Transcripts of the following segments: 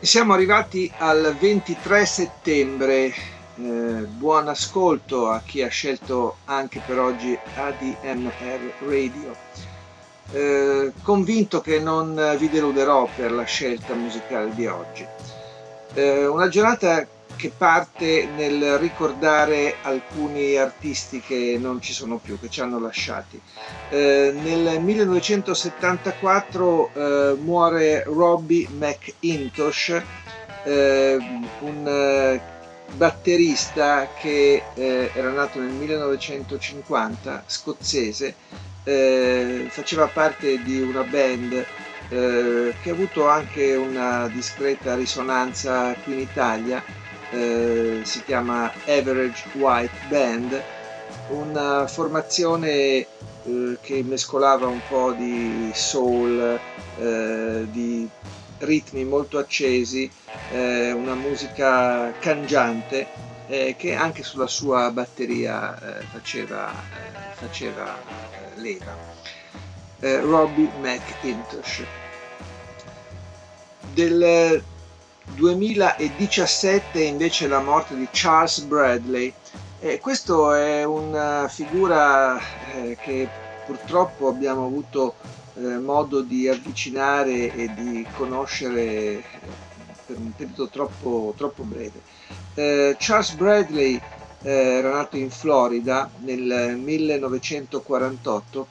Siamo arrivati al 23 settembre. Eh, buon ascolto a chi ha scelto anche per oggi ADMR Radio. Eh, convinto che non vi deluderò per la scelta musicale di oggi. Eh, una giornata che parte nel ricordare alcuni artisti che non ci sono più, che ci hanno lasciati. Eh, nel 1974 eh, muore Robbie McIntosh, eh, un eh, batterista che eh, era nato nel 1950, scozzese, eh, faceva parte di una band che ha avuto anche una discreta risonanza qui in Italia eh, si chiama Average White Band, una formazione eh, che mescolava un po' di soul, eh, di ritmi molto accesi, eh, una musica cangiante eh, che anche sulla sua batteria faceva, faceva leva. Robbie McIntosh. Del 2017 invece la morte di Charles Bradley. E questo è una figura eh, che purtroppo abbiamo avuto eh, modo di avvicinare e di conoscere eh, per un periodo troppo, troppo breve. Eh, Charles Bradley eh, era nato in Florida nel 1948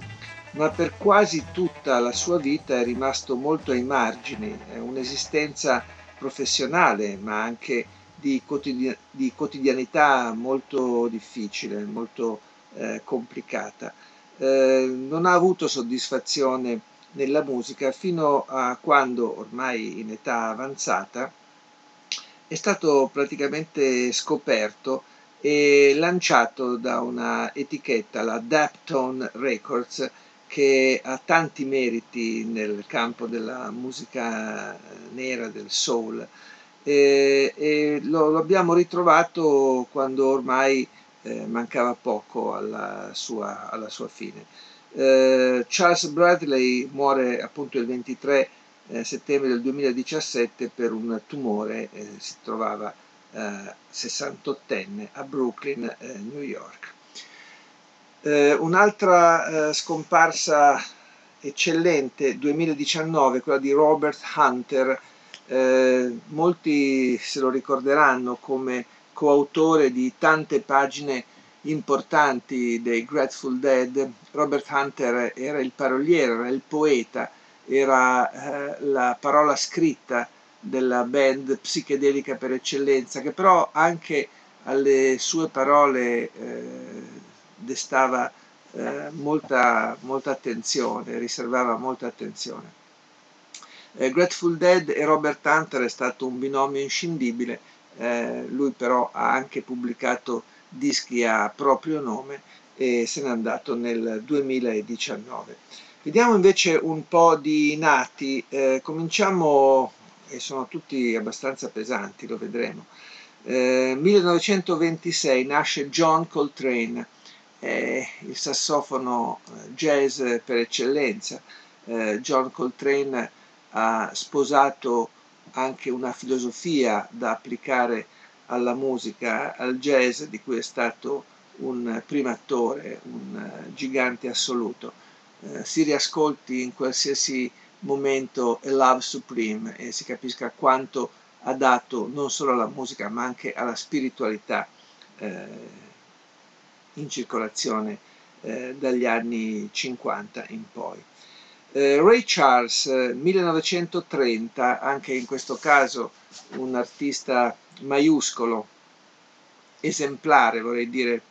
ma per quasi tutta la sua vita è rimasto molto ai margini, è un'esistenza professionale, ma anche di, quotidian- di quotidianità molto difficile, molto eh, complicata. Eh, non ha avuto soddisfazione nella musica fino a quando, ormai in età avanzata, è stato praticamente scoperto e lanciato da una etichetta, la Daptone Records, che ha tanti meriti nel campo della musica nera, del soul. E, e lo, lo, abbiamo ritrovato quando ormai eh, mancava poco alla sua, alla sua fine. Eh, Charles Bradley muore appunto il 23 eh, settembre del 2017 per un tumore, eh, si trovava 68enne eh, a Brooklyn, eh, New York. Eh, un'altra eh, scomparsa eccellente 2019, quella di Robert Hunter, eh, molti se lo ricorderanno come coautore di tante pagine importanti dei Grateful Dead. Robert Hunter era il paroliere, era il poeta, era eh, la parola scritta della band psichedelica per eccellenza, che però anche alle sue parole eh, destava eh, molta, molta, attenzione, riservava molta attenzione. Eh, Grateful Dead e Robert Hunter è stato un binomio inscindibile, eh, lui però ha anche pubblicato dischi a proprio nome e se n'è andato nel 2019. Vediamo invece un po' di nati, eh, cominciamo, e sono tutti abbastanza pesanti, lo vedremo. 1926 eh, nasce John Coltrane, eh, il sassofono eh, jazz per eccellenza. Eh, John Coltrane ha sposato anche una filosofia da applicare alla musica, al jazz, di cui è stato un primatore, un uh, gigante assoluto. Uh, si riascolti in qualsiasi momento A Love Supreme e si capisca quanto ha dato non solo alla musica ma anche alla spiritualità. Uh, in circolazione eh, dagli anni 50 in poi. Eh, Ray Charles, 1930, anche in questo caso un artista maiuscolo, esemplare vorrei dire,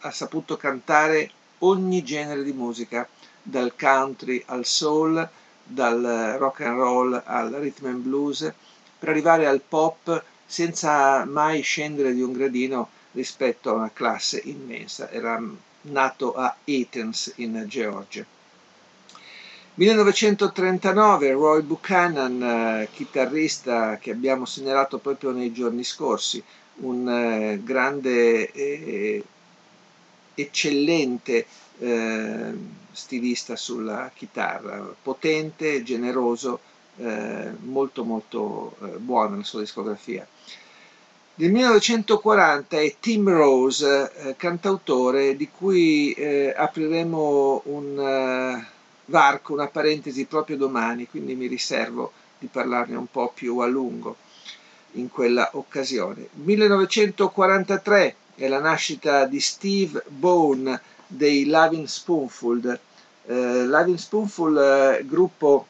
ha saputo cantare ogni genere di musica, dal country al soul, dal rock and roll al rhythm and blues, per arrivare al pop senza mai scendere di un gradino rispetto a una classe immensa. Era nato a Athens in Georgia. 1939 Roy Buchanan, eh, chitarrista che abbiamo segnalato proprio nei giorni scorsi, un eh, grande e eccellente eh, stilista sulla chitarra, potente, generoso, eh, molto molto eh, buona la sua discografia. Nel 1940 è Tim Rose, eh, cantautore di cui eh, apriremo un eh, varco, una parentesi proprio domani, quindi mi riservo di parlarne un po' più a lungo in quella occasione. 1943 è la nascita di Steve Bone dei Loving Spoonful. Eh, Loving Spoonful, eh, gruppo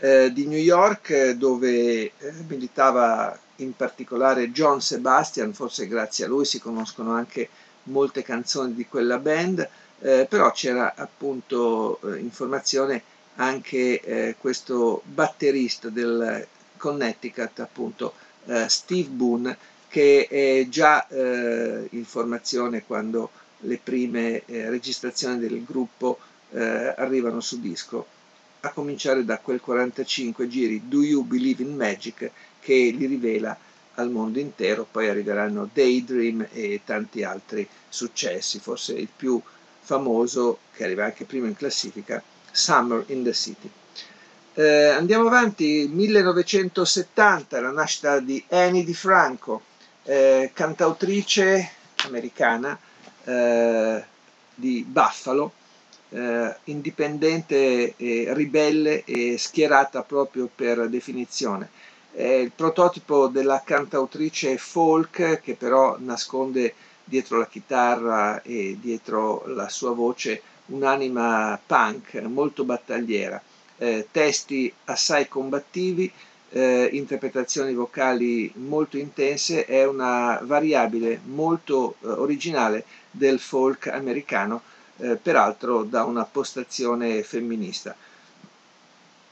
di New York dove militava in particolare John Sebastian, forse grazie a lui si conoscono anche molte canzoni di quella band, eh, però c'era appunto eh, informazione anche eh, questo batterista del Connecticut, appunto eh, Steve Boone, che è già eh, in formazione quando le prime eh, registrazioni del gruppo arrivano su disco, a cominciare da quel 45 giri Do You Believe in Magic che li rivela al mondo intero, poi arriveranno Daydream e tanti altri successi, forse il più famoso, che arriva anche prima in classifica, Summer in the City. Eh, andiamo avanti, 1970, la nascita di Annie Di Franco, eh, cantautrice americana eh, di Buffalo, eh, indipendente, e ribelle e schierata proprio per definizione. È il prototipo della cantautrice folk che però nasconde dietro la chitarra e dietro la sua voce un'anima punk molto battagliera, eh, testi assai combattivi, eh, interpretazioni vocali molto intense, è una variabile molto eh, originale del folk americano, eh, peraltro da una postazione femminista.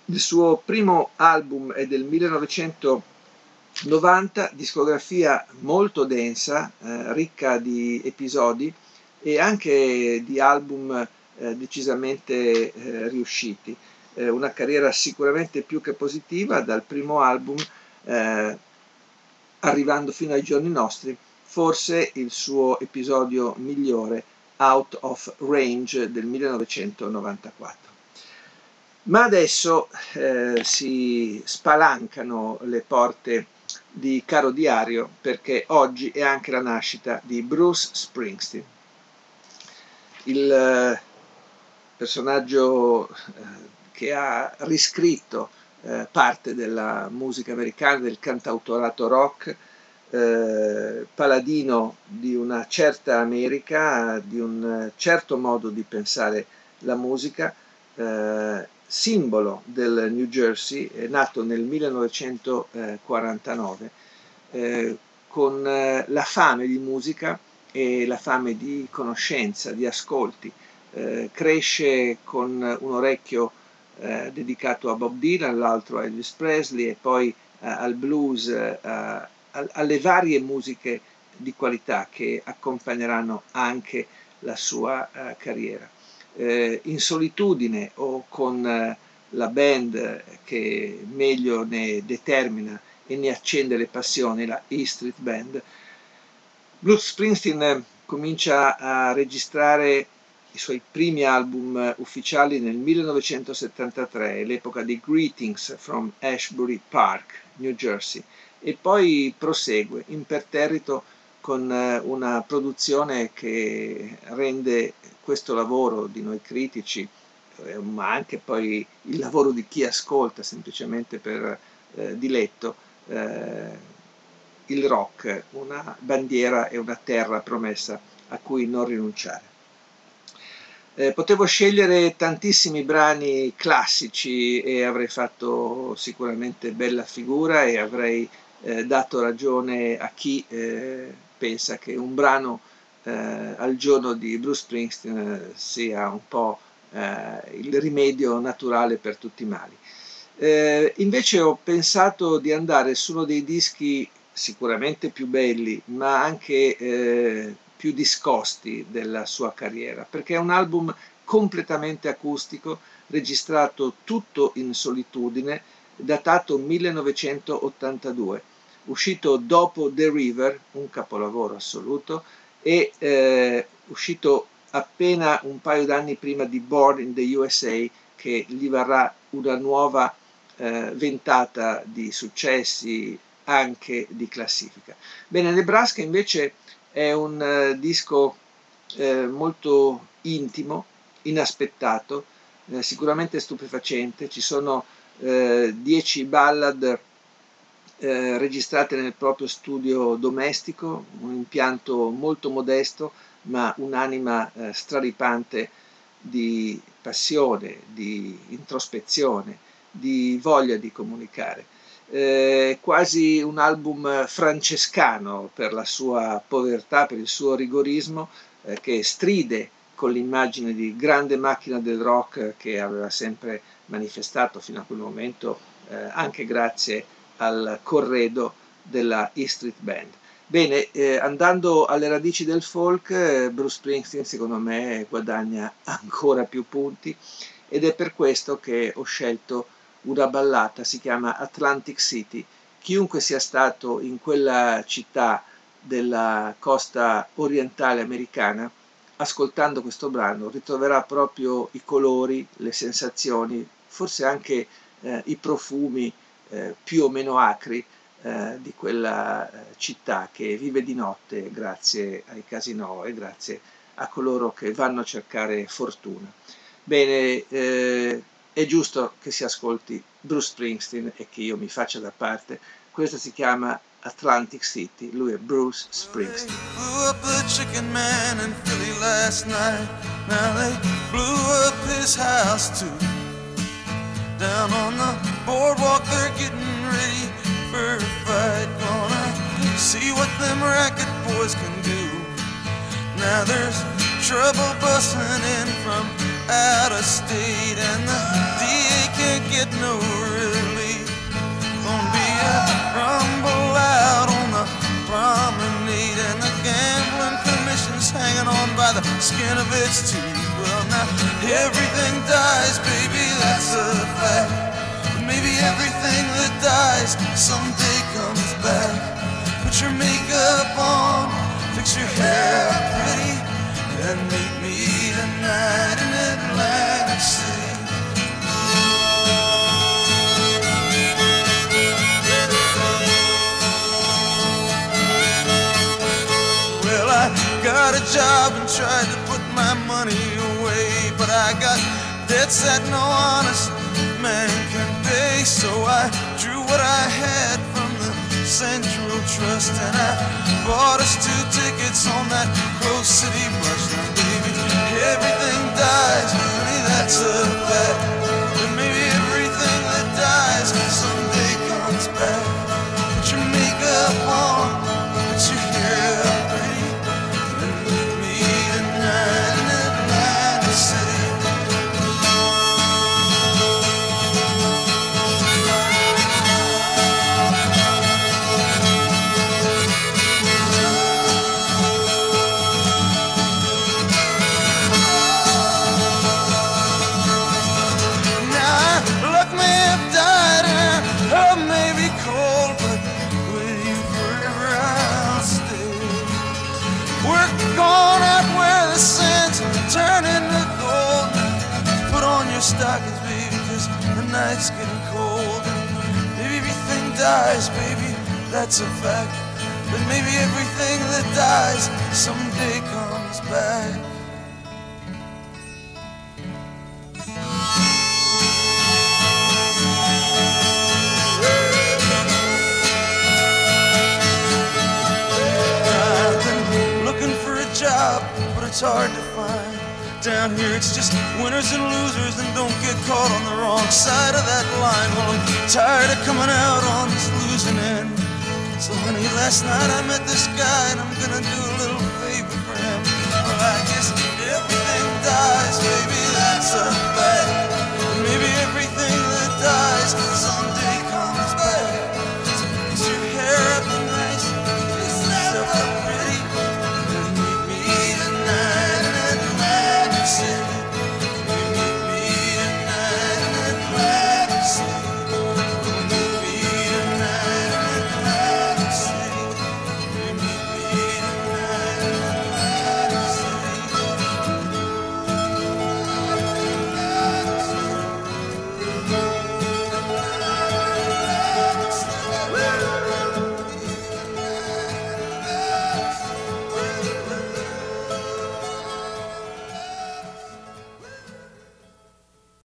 Il suo primo album è del 1990, discografia molto densa, eh, ricca di episodi e anche di album eh, decisamente eh, riusciti. Eh, una carriera sicuramente più che positiva dal primo album eh, arrivando fino ai giorni nostri, forse il suo episodio migliore, Out of Range del 1994. Ma adesso eh, si spalancano le porte di Caro Diario perché oggi è anche la nascita di Bruce Springsteen, il eh, personaggio eh, che ha riscritto eh, parte della musica americana, del cantautorato rock, eh, paladino di una certa America, di un certo modo di pensare la musica eh, simbolo del New Jersey, nato nel 1949 eh, con eh, la fame di musica e la fame di conoscenza, di ascolti. Eh, cresce con un orecchio dedicato a Bob Dylan, l'altro a Elvis Presley e poi al blues, eh, alle varie musiche di qualità che accompagneranno anche la sua carriera. Eh, in solitudine o con eh, la band che meglio ne determina e ne accende le passioni, la E Street Band, Bruce Springsteen comincia a registrare i suoi primi album ufficiali nel 1973, l'epoca di Greetings from Ashbury Park, New Jersey, e poi prosegue imperterrito con eh, una produzione che rende questo lavoro di noi critici, eh, ma anche poi il lavoro di chi ascolta semplicemente per eh, diletto, eh, il rock, una bandiera e una terra promessa a cui non rinunciare. Eh, potevo scegliere tantissimi brani classici e avrei fatto sicuramente bella figura e avrei eh, dato ragione a chi eh, pensa che un brano eh, al giorno di Bruce Springsteen eh, sia un po' eh, il rimedio naturale per tutti i mali. Invece ho pensato di andare su uno dei dischi sicuramente più belli, ma anche più discosti della sua carriera, perché è un album completamente acustico, registrato tutto in solitudine, datato 1982, uscito dopo The River, un capolavoro assoluto, e eh, uscito appena un paio d'anni prima di Born in the USA, che gli varrà una nuova eh, ventata di successi anche di classifica. Bene, Nebraska invece è un uh, disco eh, molto intimo, inaspettato, eh, sicuramente stupefacente. Ci sono eh, dieci ballad eh, registrate nel proprio studio domestico, un impianto molto modesto, ma un'anima eh, straripante di passione, di introspezione, di voglia di comunicare. Eh, quasi un album francescano per la sua povertà, per il suo rigorismo, eh, che stride con l'immagine di grande macchina del rock che aveva sempre manifestato fino a quel momento, eh, anche grazie al corredo della E Street Band. Bene, eh, andando alle radici del folk, eh, Bruce Springsteen secondo me guadagna ancora più punti ed è per questo che ho scelto una ballata, si chiama Atlantic City. Chiunque sia stato in quella città della costa orientale americana, ascoltando questo brano ritroverà proprio i colori, le sensazioni, forse anche eh, i profumi eh, più o meno acri eh, di quella eh, città che vive di notte grazie ai casinò e grazie a coloro che vanno a cercare fortuna. Bene, eh, è giusto che si ascolti Bruce Springsteen e che io mi faccia da parte. Questo si chiama Atlantic City, lui è Bruce Springsteen. Blew chicken man in Philly last night. Now they blew up his house. Down on the boardwalk, they're getting ready for a fight. Gonna see what them racket boys can do. Now there's trouble busting in from out of state, and the DA can't get no relief. Gonna be a rumble out on the promenade, and the gambling commission's hanging on by the skin of its teeth. Everything dies, baby, that's a fact. But maybe everything that dies someday comes back. Put your makeup on, fix your hair pretty, and meet me tonight. In Atlantic City. Well, I got a job and tried to but I got debts that no honest man can pay. So I drew what I had from the Central Trust and I bought us two tickets on that Grove City bus. Now, baby, everything dies, honey, that's a fact. But maybe everything that dies someday comes back. Put your makeup on, put cold. And maybe everything dies, baby, that's a fact. But maybe everything that dies someday comes back. I've been looking for a job, but it's hard to find down here. It's just winners and losers and don't get caught on the wrong side of that line. Well i'm tired of coming out on this losing end. So honey last night i met this guy and i'm gonna do a little favor for him. Well i guess everything dies baby that's Jackson, but